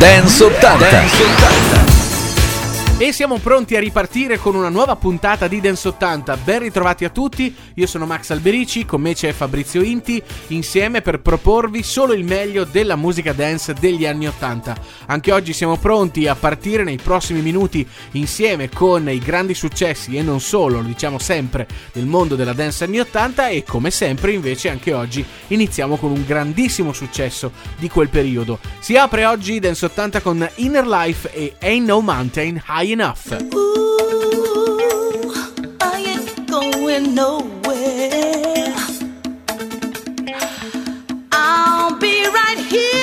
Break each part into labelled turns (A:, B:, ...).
A: Dance 80. Dance 80.
B: E siamo pronti a ripartire con una nuova puntata di Dance 80. Ben ritrovati a tutti, io sono Max Alberici, con me c'è Fabrizio Inti, insieme per proporvi solo il meglio della musica dance degli anni 80. Anche oggi siamo pronti a partire nei prossimi minuti insieme con i grandi successi e non solo, lo diciamo sempre, del mondo della dance anni 80 e come sempre invece anche oggi iniziamo con un grandissimo successo di quel periodo. Si apre oggi Dance 80 con Inner Life e Ain't No Mountain High enough.
C: Ooh, I ain't going nowhere. I'll be right here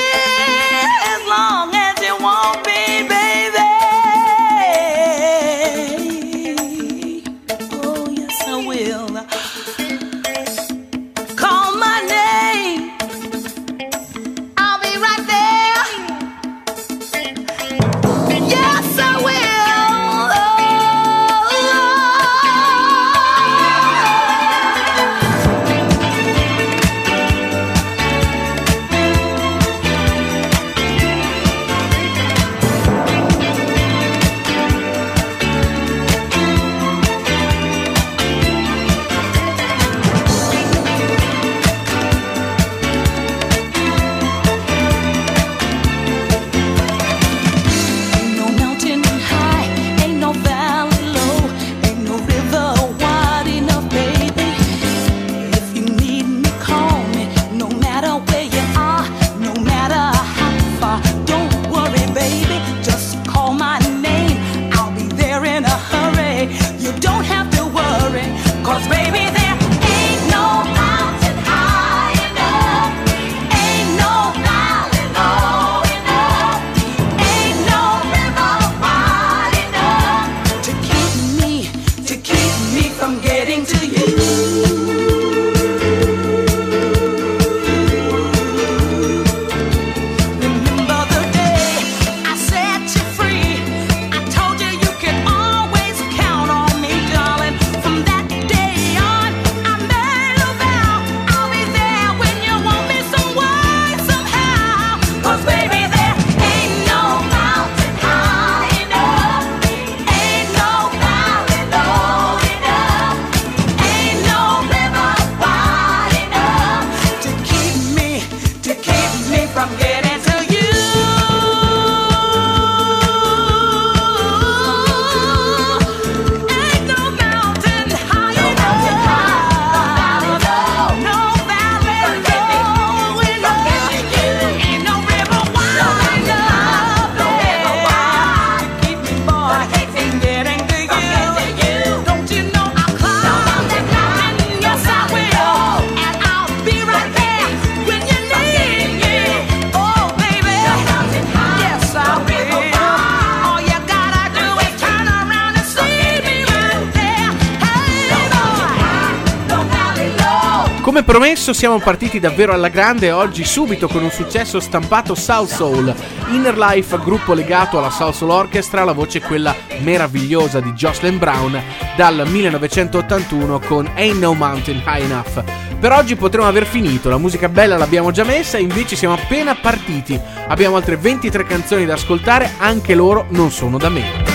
B: Promesso siamo partiti davvero alla grande oggi subito con un successo stampato South Soul. Inner Life, gruppo legato alla South Soul Orchestra, la voce quella meravigliosa di Jocelyn Brown dal 1981 con Ain't No Mountain High Enough. Per oggi potremmo aver finito, la musica bella l'abbiamo già messa, invece siamo appena partiti. Abbiamo altre 23 canzoni da ascoltare, anche loro non sono da meno.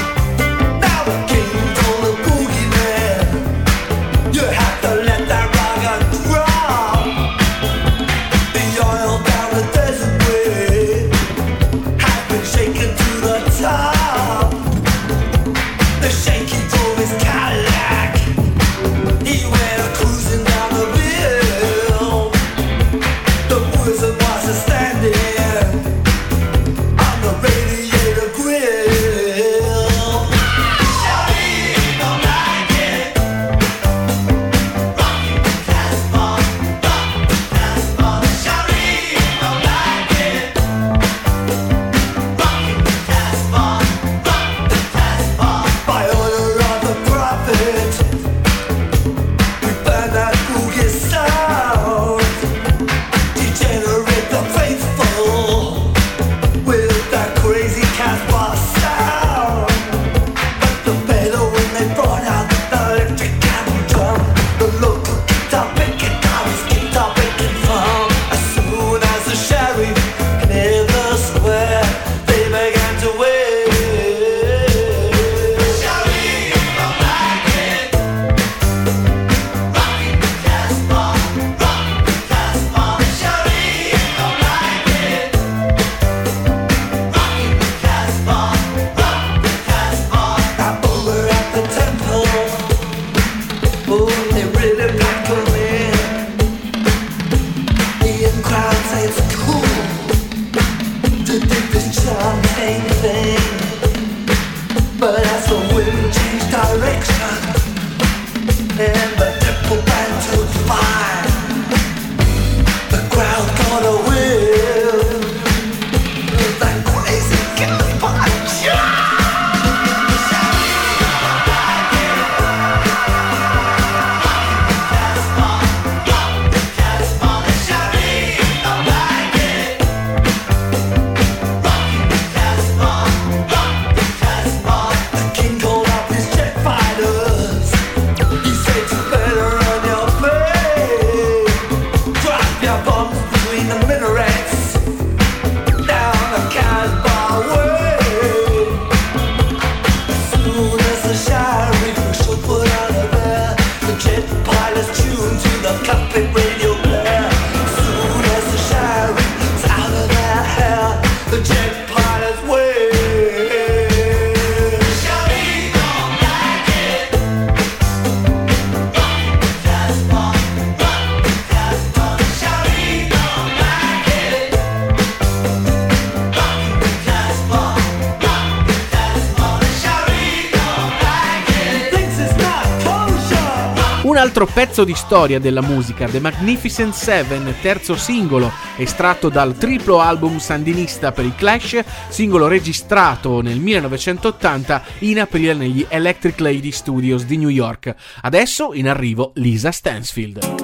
B: pezzo di storia della musica, The Magnificent Seven, terzo singolo estratto dal triplo album sandinista per i Clash, singolo registrato nel 1980 in aprile negli Electric Lady Studios di New York. Adesso in arrivo Lisa Stansfield.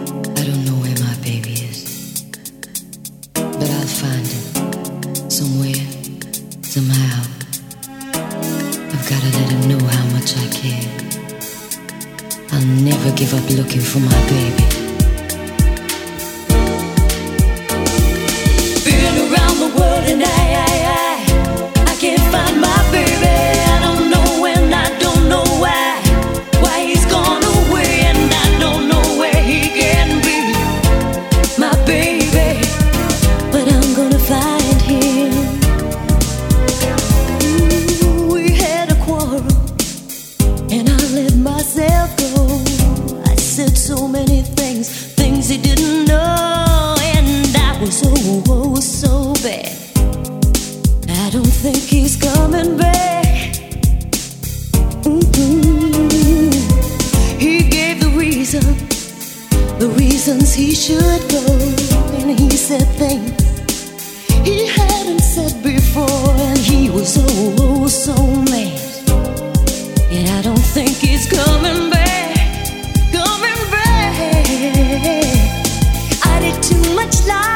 A: he should go. And he said things he hadn't said before. And he was so, oh, so mad. And I don't think he's coming back. Coming back. I did too much lying.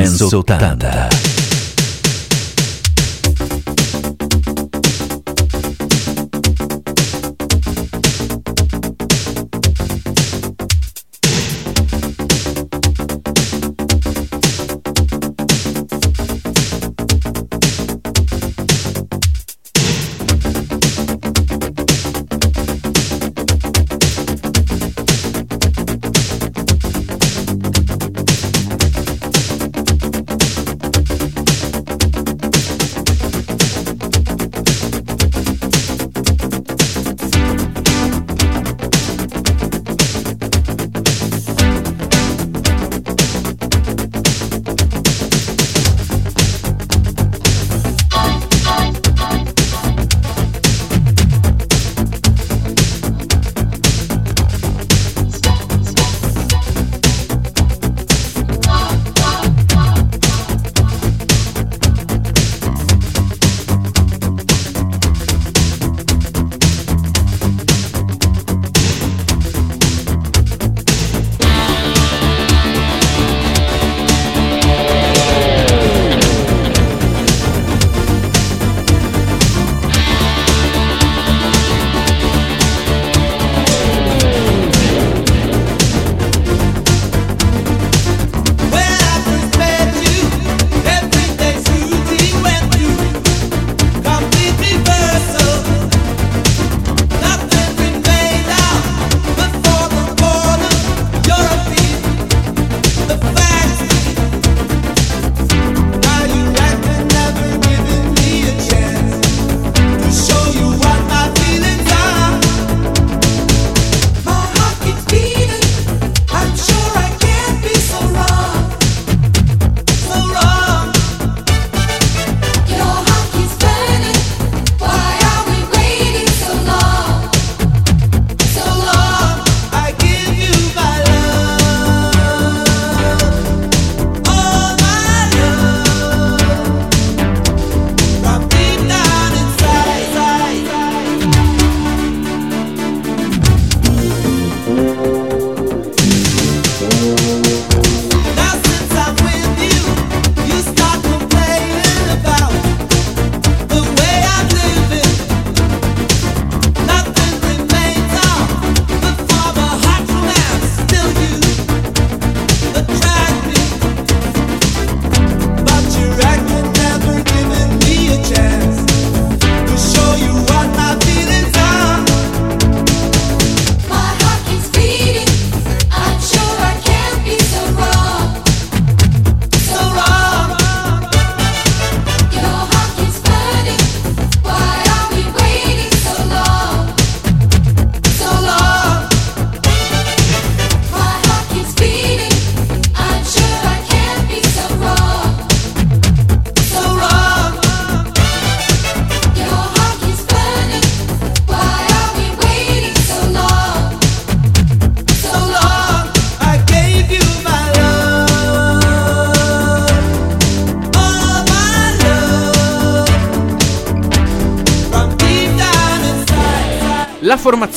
D: Dance 80.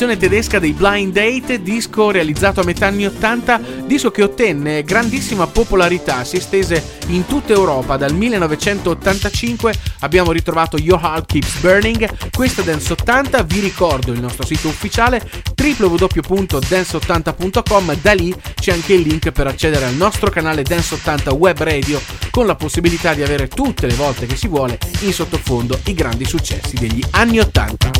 B: Formazione tedesca dei Blind Date, disco realizzato a metà anni 80, disco che ottenne grandissima popolarità, si estese in tutta Europa. Dal 1985 abbiamo ritrovato Your Heart Keeps Burning, questo è Dance 80, vi ricordo il nostro sito ufficiale www.dance80.com, da lì c'è anche il link per accedere al nostro canale Dance 80 Web Radio con la possibilità di avere tutte le volte che si vuole in sottofondo i grandi successi degli anni 80.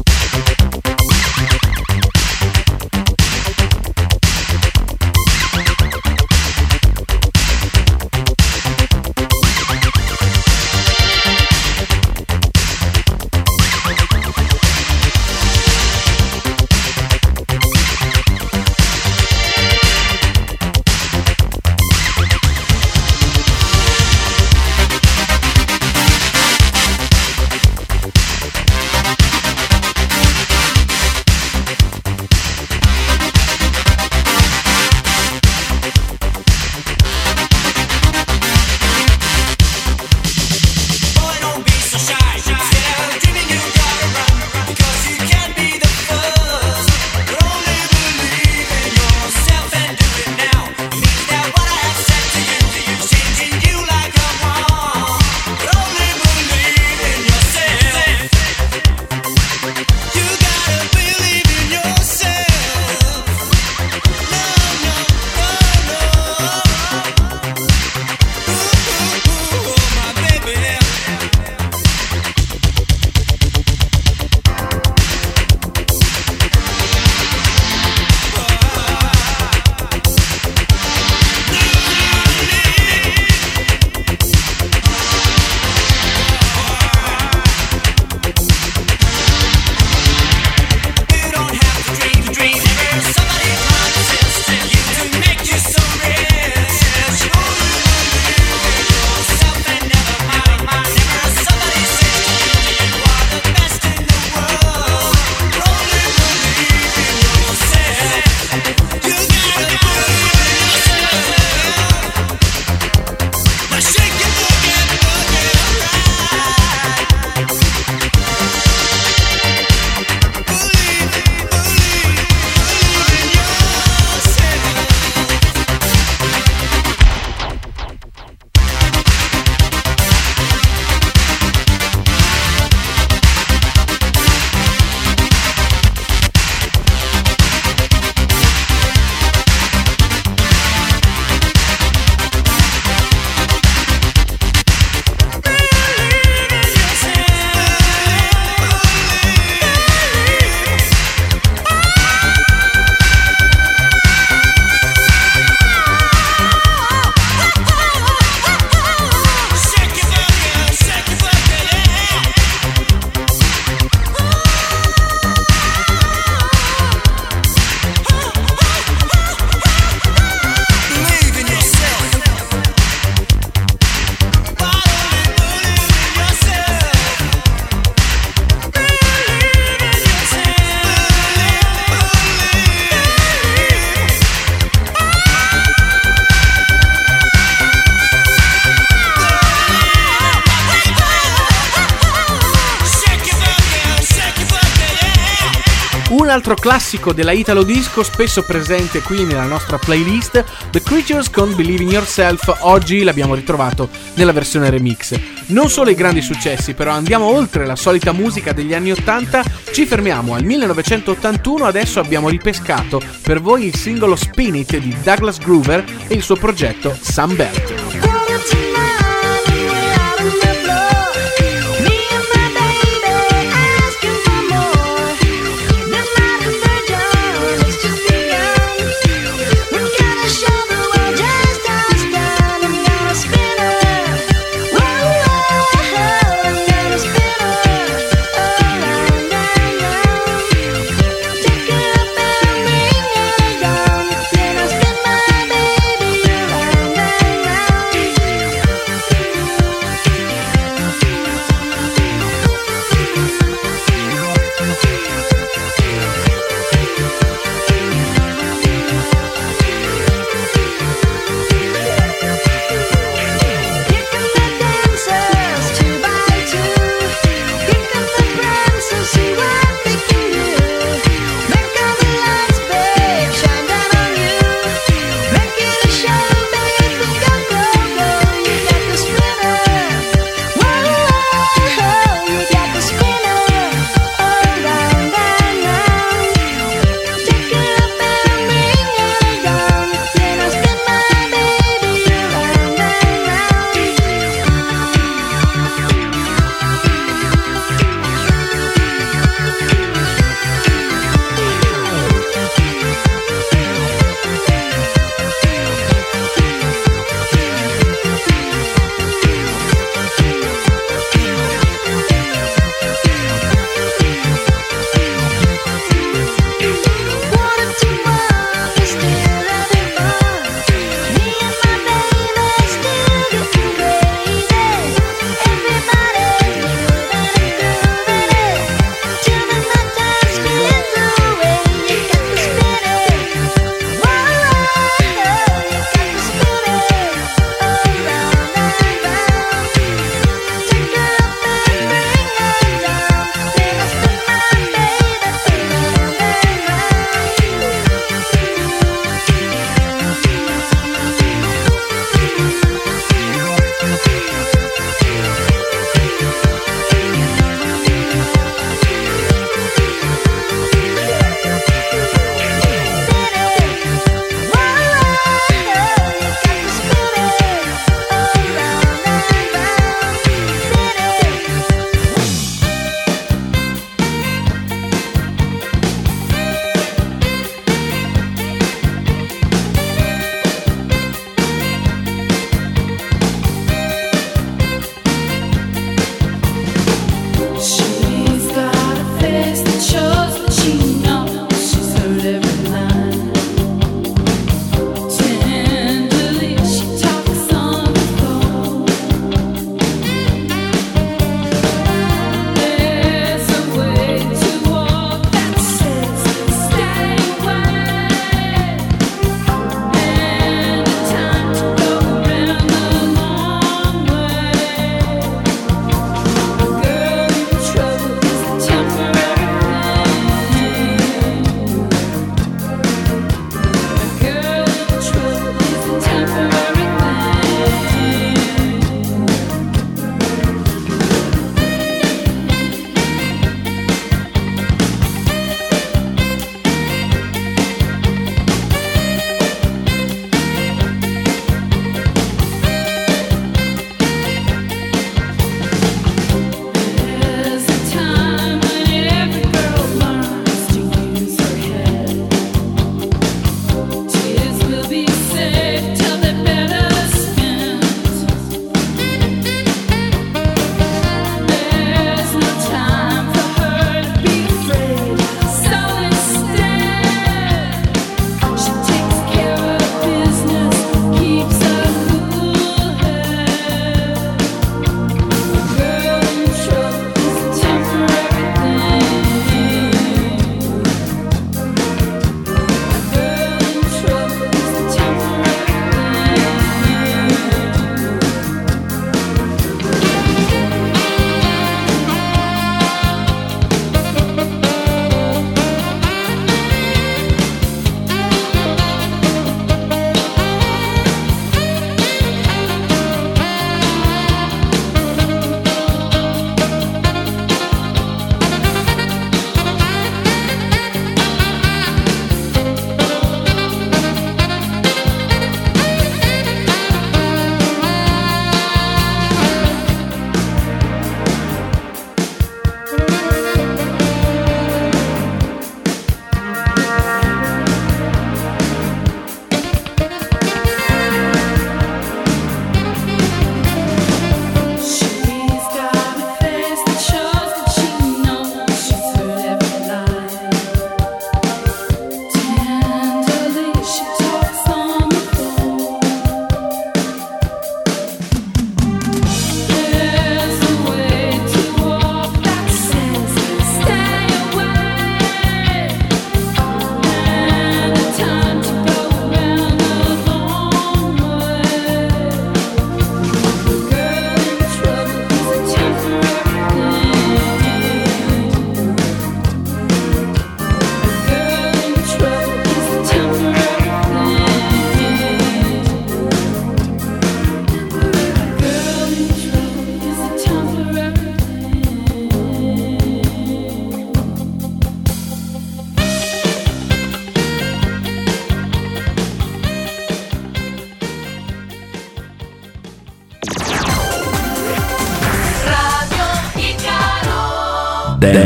B: Classico della Italo Disco, spesso presente qui nella nostra playlist, The Creatures con Believe in Yourself, oggi l'abbiamo ritrovato nella versione remix. Non solo i grandi successi, però andiamo oltre la solita musica degli anni 80, ci fermiamo al 1981, adesso abbiamo ripescato per voi il singolo Spin It di Douglas Groover e il suo progetto Sunbelt.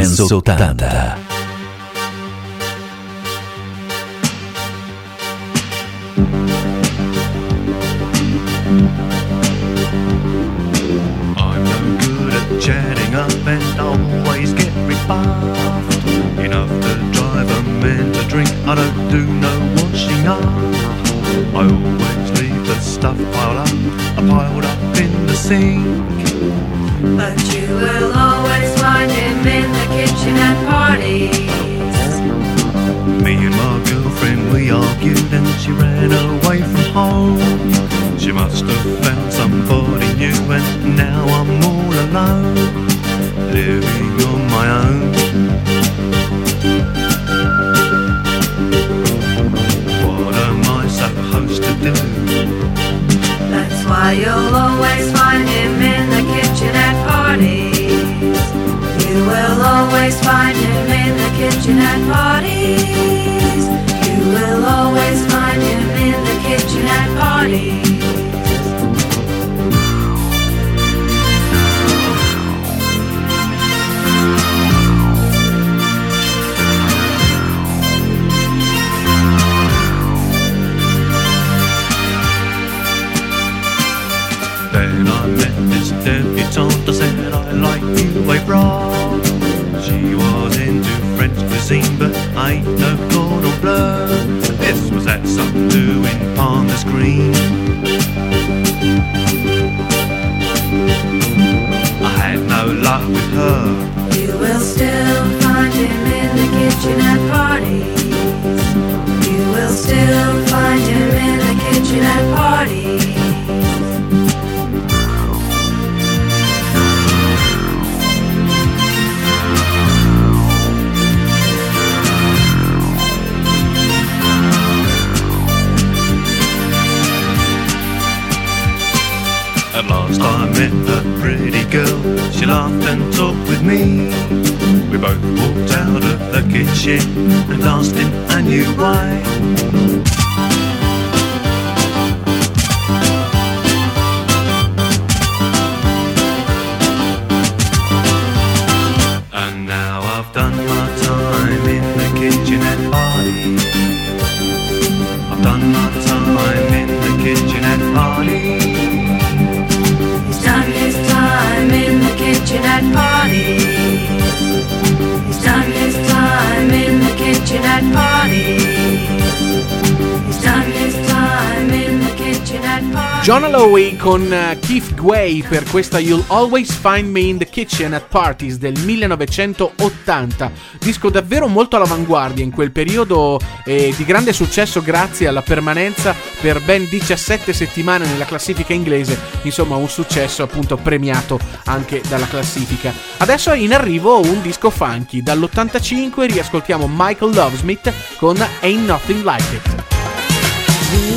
E: Dance 80.
F: This debutante said I like you, wave rock. She was into French cuisine, but I ain't no Cordon Bleu. This was at some do in the screen. I had no luck with her.
G: You will still find him in the kitchen at parties. You will still find him in the kitchen at parties.
F: pretty girl, she laughed and talked with me. We both walked out of the kitchen and
G: asked him, I knew why.
H: John Holloway con eh, Keith Gway per questa You'll Always Find Me in the Kitchen at Parties del 1980, disco davvero molto all'avanguardia in quel periodo e di grande successo grazie alla permanenza per ben 17 settimane nella classifica inglese, insomma un successo appunto premiato anche dalla classifica. Adesso è in arrivo un disco funky, dall'85 riascoltiamo Michael Lovesmith con Ain't Nothing Like It.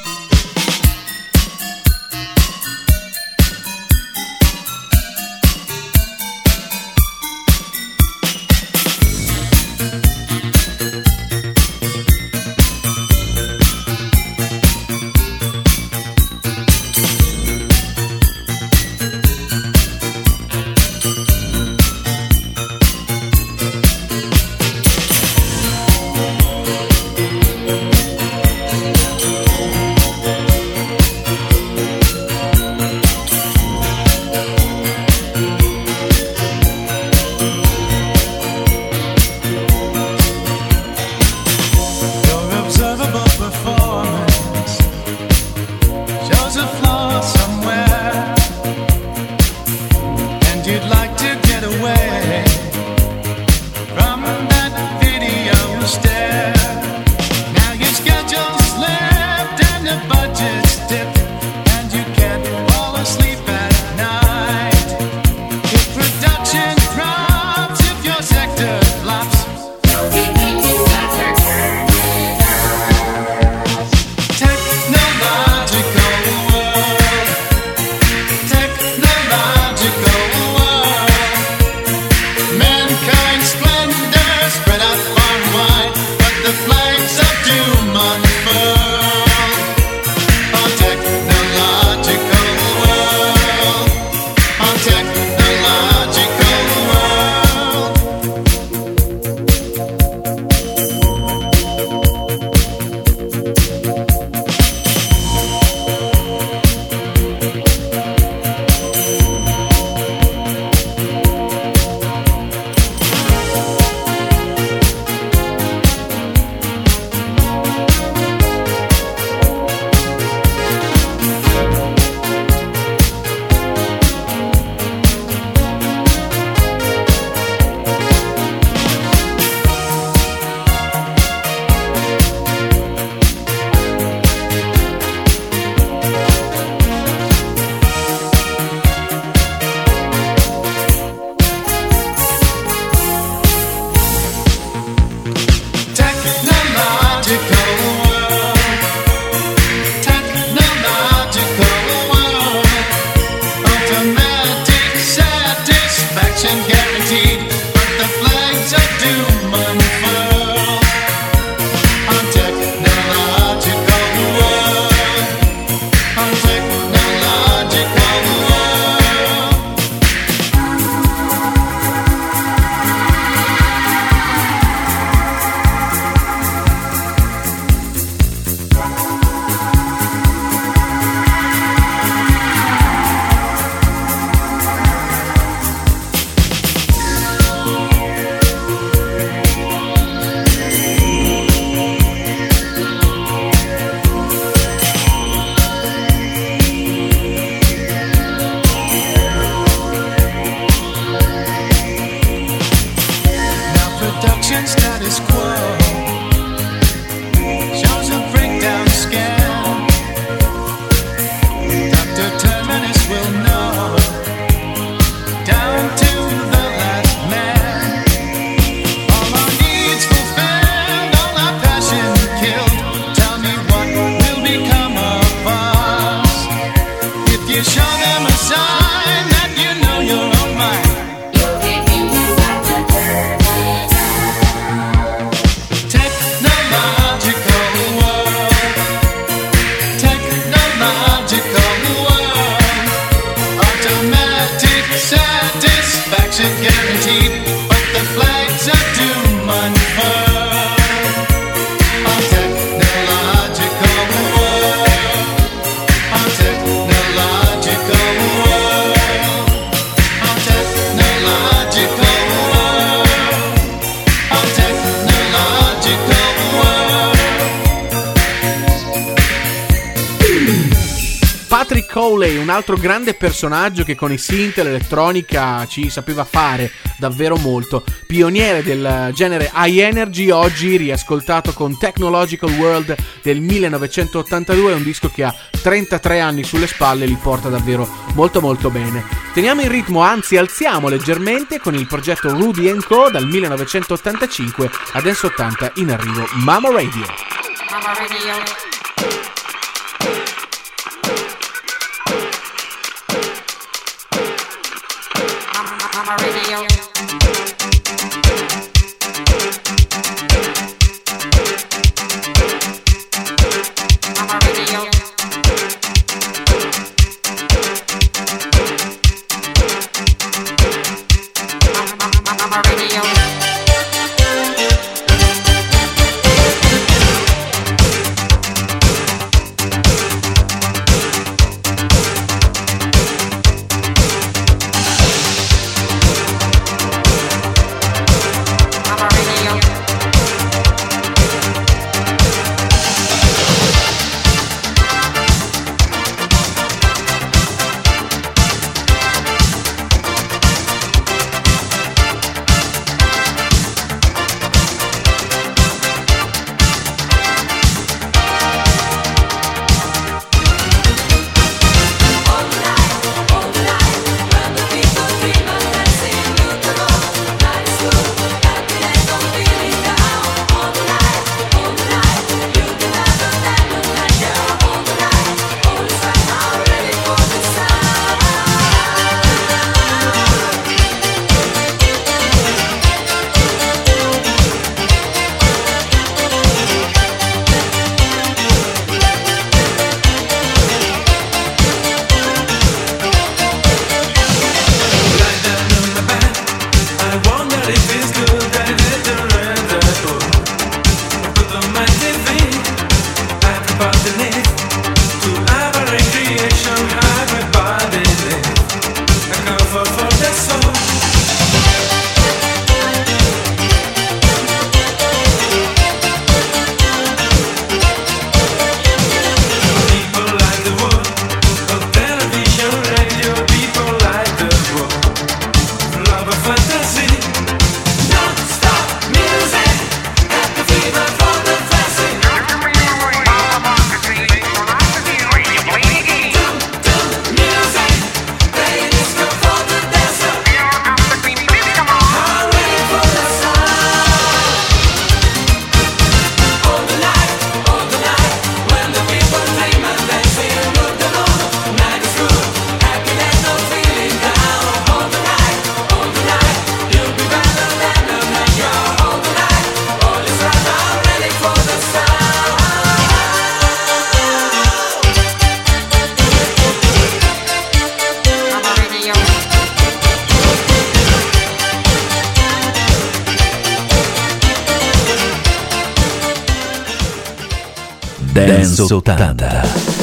B: grande personaggio che con i synth e l'elettronica ci sapeva fare davvero molto. Pioniere del genere high energy, oggi riascoltato con Technological World del 1982, un disco che ha 33 anni sulle spalle e li porta davvero molto molto bene. Teniamo il ritmo, anzi alziamo leggermente con il progetto Rudy Co. dal 1985 ad S80 in arrivo Mama Radio.
I: Mama Radio.
J: Dance 80.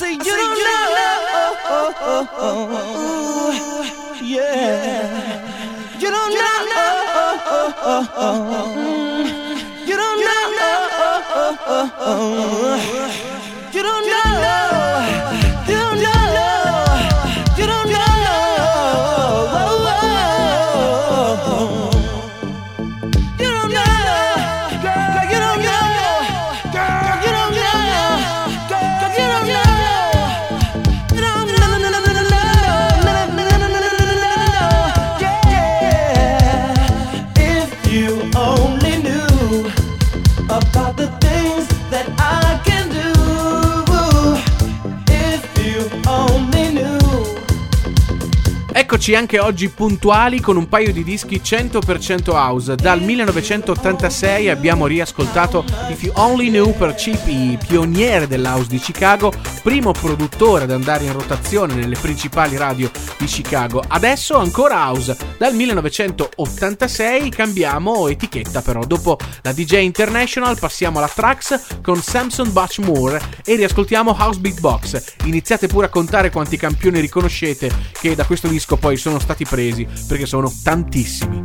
J: Say you. don't know, yeah. You don't know, you don't know, you don't know,
B: Eccoci anche oggi puntuali con un paio di dischi 100% house. Dal 1986 abbiamo riascoltato If You Only Knew per Chip, i pioniere dell'house di Chicago, primo produttore ad andare in rotazione nelle principali radio di Chicago. Adesso ancora house. Dal 1986 cambiamo etichetta però. Dopo la DJ International passiamo alla Trax con Samson Butch Moore e riascoltiamo House Beatbox. Iniziate pure a contare quanti campioni riconoscete che da questo disco poi sono stati presi perché sono tantissimi.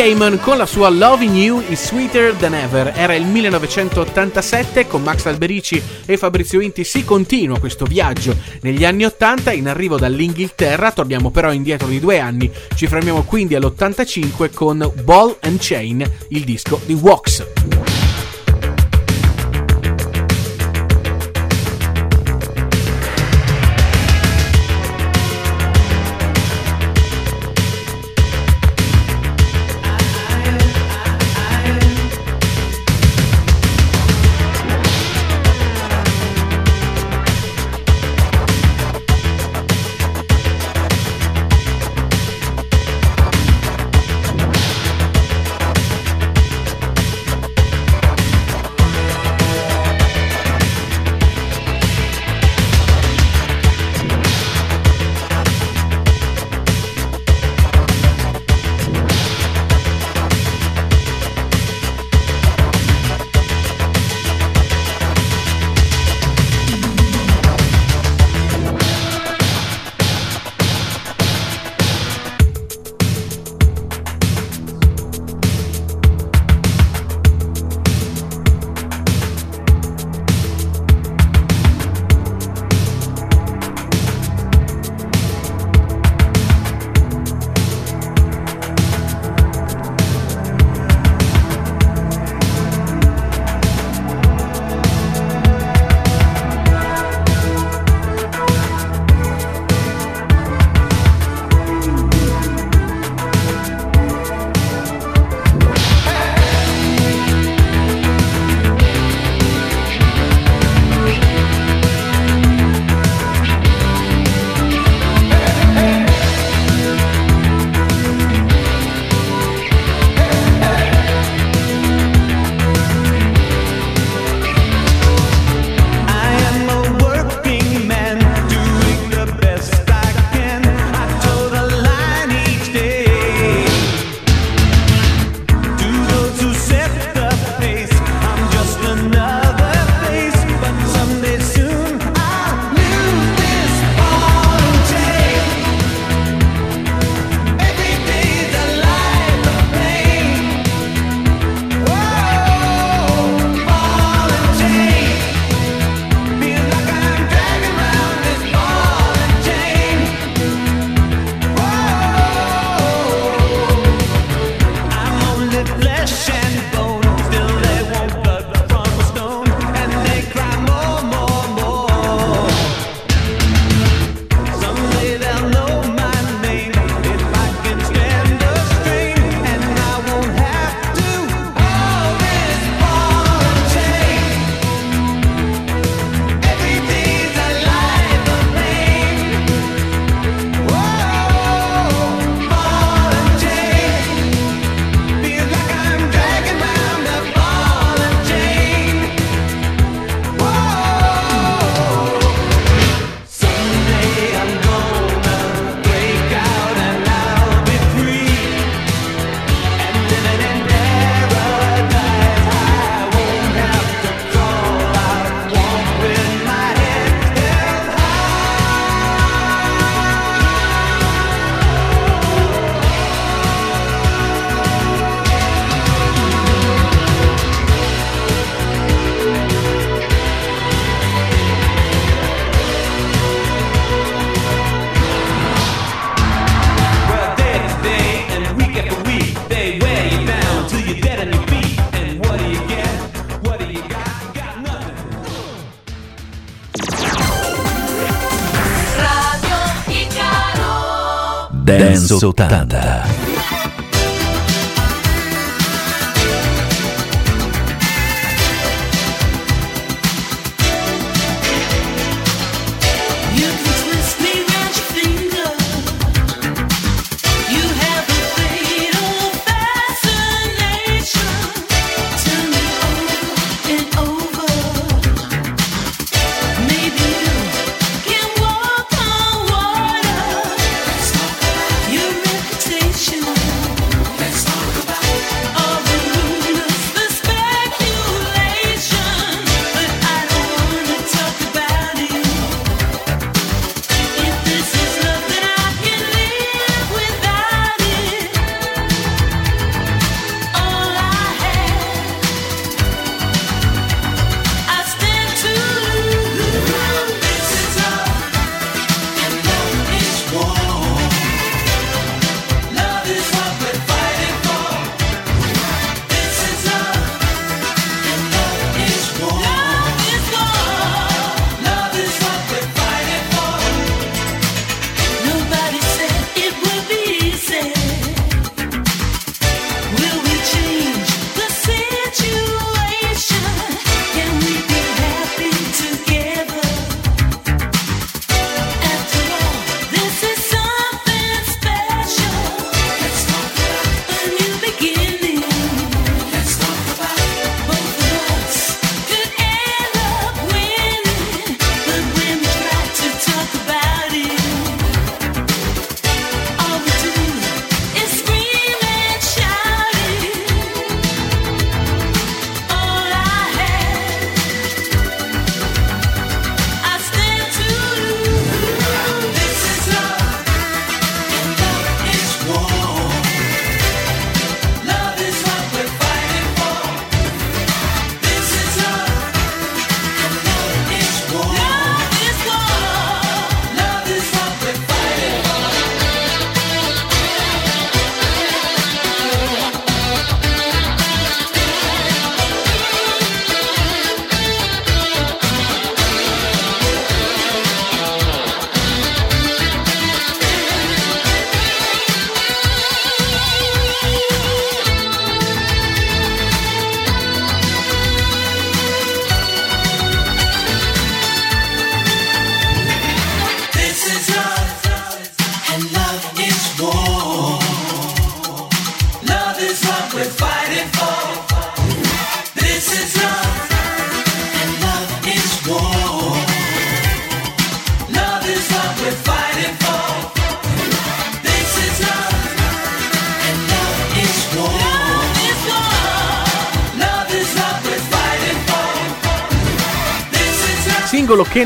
B: Heyman con la sua Loving You is Sweeter Than Ever. Era il 1987 con Max Alberici e Fabrizio Inti si continua questo viaggio negli anni 80 in arrivo dall'Inghilterra, torniamo però indietro di due anni, ci fermiamo quindi all'85 con Ball and Chain, il disco di Wax.
A: 80.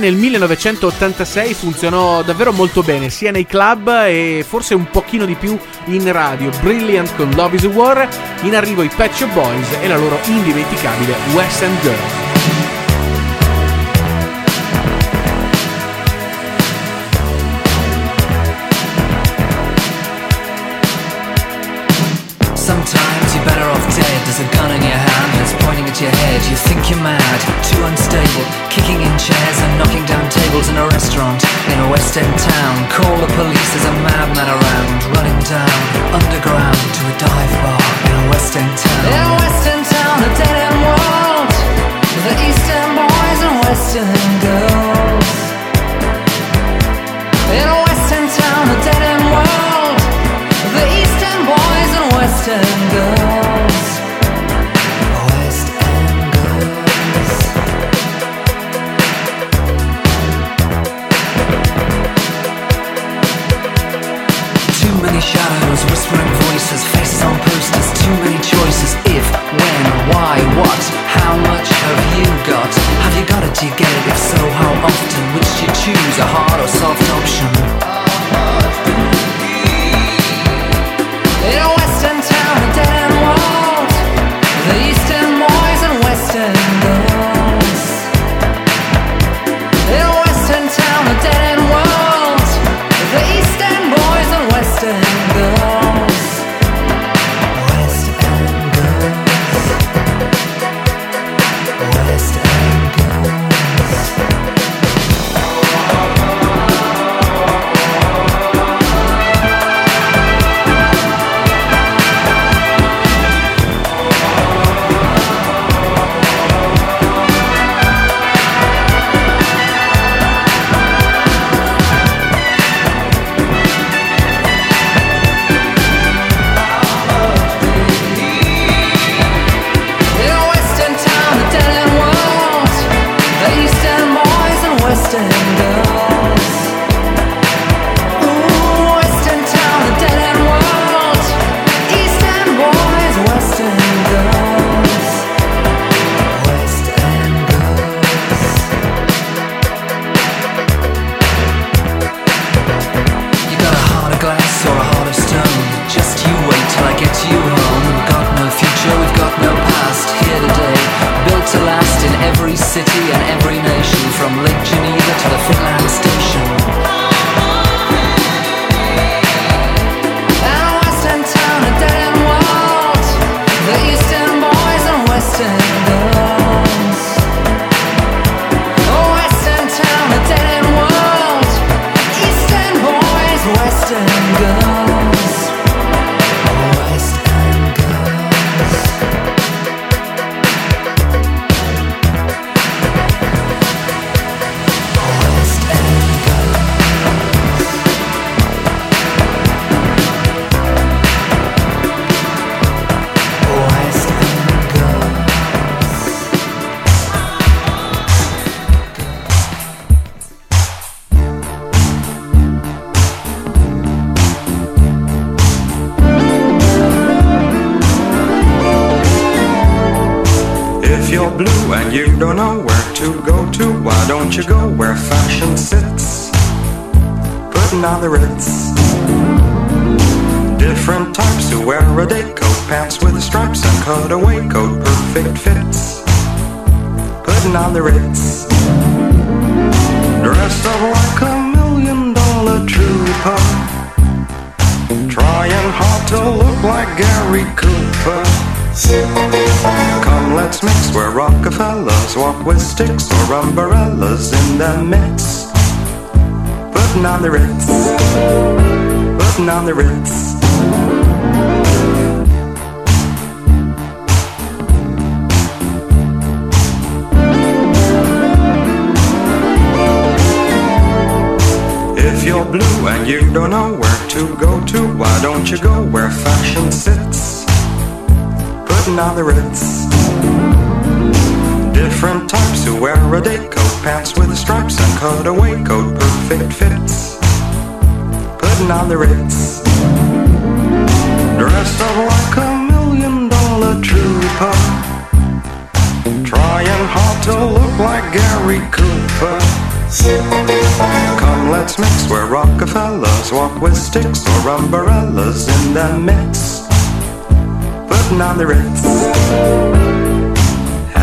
B: nel 1986 funzionò davvero molto bene, sia nei club e forse un pochino di più in radio. Brilliant con Love is a War, in arrivo i Pet Boys e la loro indimenticabile West End Girl.
K: Sometimes you're better off dead, there's a gun in your hand inside your head. You think you're mad, too unstable. Kicking in chairs and knocking down tables in a restaurant in a West End town. Call the police, there's a madman around. Running down underground to a dive bar in a West End town. In a West End town, a dead end world. The Eastern boys and Western girls. In a Western town, a dead end world. The Eastern boys and Western girls. Is a hard or soft option
L: umbrellas in the mix. Putting on the ritz. Putting on the ritz. If you're blue and you don't know where to go to, why don't you go where fashion sits? Putting on the ritz. Different types who wear a day coat, pants with stripes and cutaway coat, perfect fits. Putting on the ritz. Dressed up like a million dollar trooper. Trying hard to look like Gary Cooper. Come, let's mix where Rockefellers walk with sticks or umbrellas in the mix. Putting on the ritz.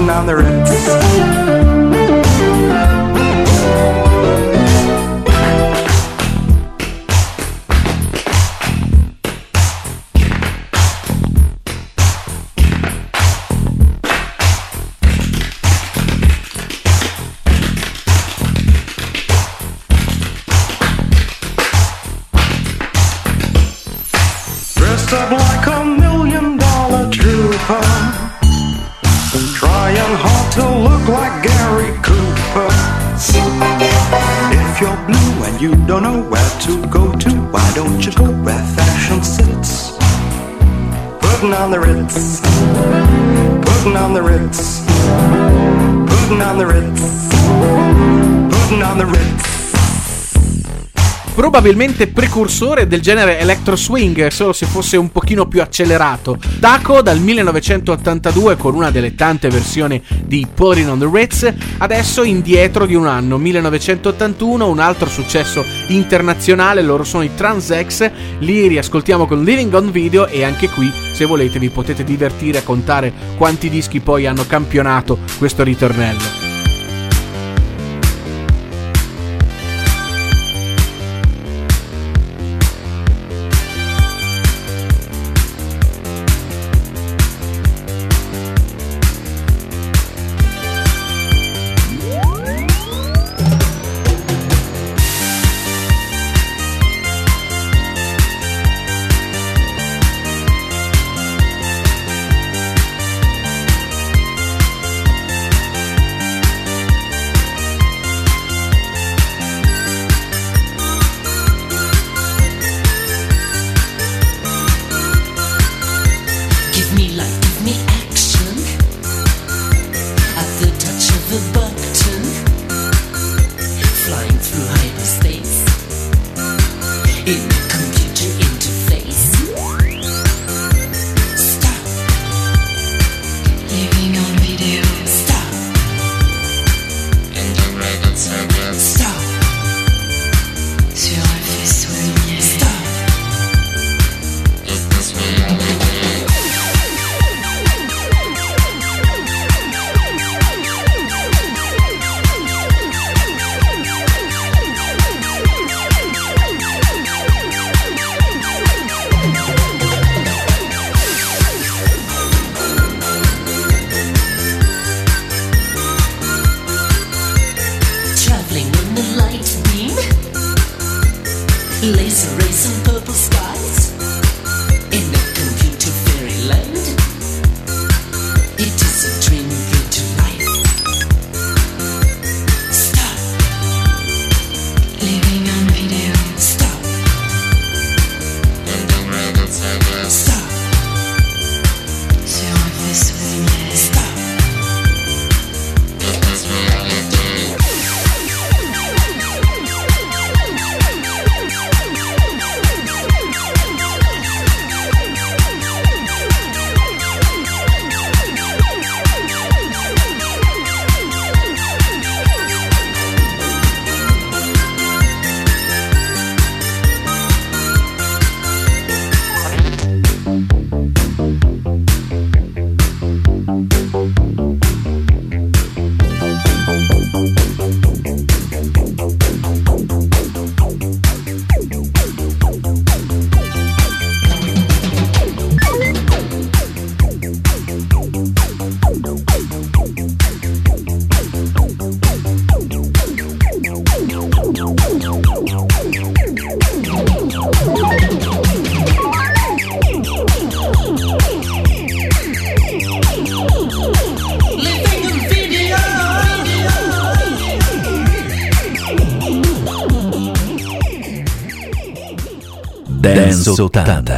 L: On the ritz. You don't know where to go to, why don't you go where fashion sits? Putting on the ritz. Putting on the ritz. Putting on the ritz. Putting on the ritz.
B: Probabilmente precursore del genere electro swing, solo se fosse un pochino più accelerato. Taco dal 1982 con una delle tante versioni di Putting on the Ritz, adesso indietro di un anno, 1981, un altro successo internazionale, loro sono i Transex, li riascoltiamo con Living on Video e anche qui, se volete, vi potete divertire a contare quanti dischi poi hanno campionato questo ritornello.
H: it resultado.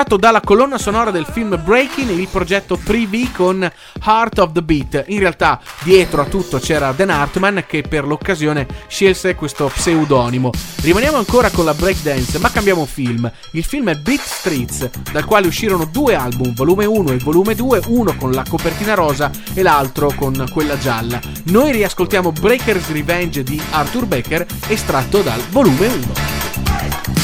B: tratto dalla colonna sonora del film Breaking, il progetto 3V con Heart of the Beat. In realtà dietro a tutto c'era Dan Hartman che per l'occasione scelse questo pseudonimo. Rimaniamo ancora con la breakdance, ma cambiamo film. Il film è Beat Streets, dal quale uscirono due album, volume 1 e volume 2, uno con la copertina rosa e l'altro con quella gialla. Noi riascoltiamo Breaker's Revenge di Arthur Baker estratto dal volume 1.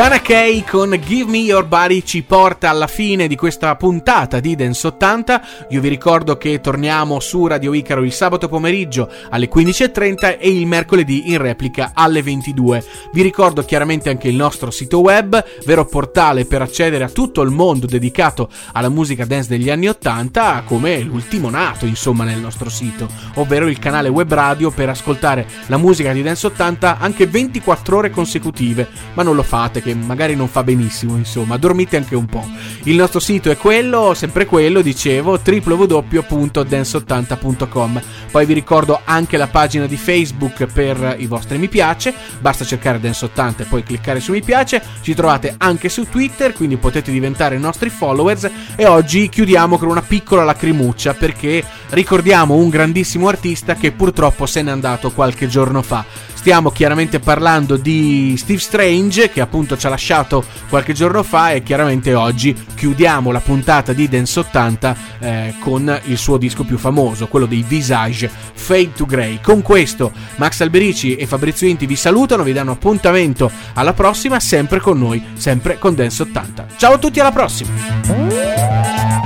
B: Dana Kay con Give Me Your Body ci porta alla fine di questa puntata di Dance 80. Io vi ricordo che torniamo su Radio Icaro il sabato pomeriggio alle 15.30 e il mercoledì in replica alle 22. Vi ricordo chiaramente anche il nostro sito web, vero portale per accedere a tutto il mondo dedicato alla musica dance degli anni 80, come l'ultimo nato insomma nel nostro sito, ovvero il canale web radio per ascoltare la musica di Dance 80 anche 24 ore consecutive, ma non lo fate che magari non fa benissimo, insomma, dormite anche un po'. Il nostro sito è quello, sempre quello, dicevo, www.dance80.com. Poi vi ricordo anche la pagina di Facebook per i vostri mi piace, basta cercare Dance 80 e poi cliccare su mi piace. Ci trovate anche su Twitter, quindi potete diventare i nostri followers e oggi chiudiamo con una piccola lacrimuccia perché ricordiamo un grandissimo artista che purtroppo se n'è andato qualche giorno fa. Stiamo chiaramente parlando di Steve Strange che appunto ci ha lasciato qualche giorno fa e chiaramente oggi chiudiamo la puntata di Dance 80 eh, con il suo disco più famoso, quello dei Visage Fade to Grey. Con questo Max Alberici e Fabrizio Inti vi salutano, vi danno appuntamento alla prossima, sempre con noi, sempre con Dance 80. Ciao a tutti, alla prossima!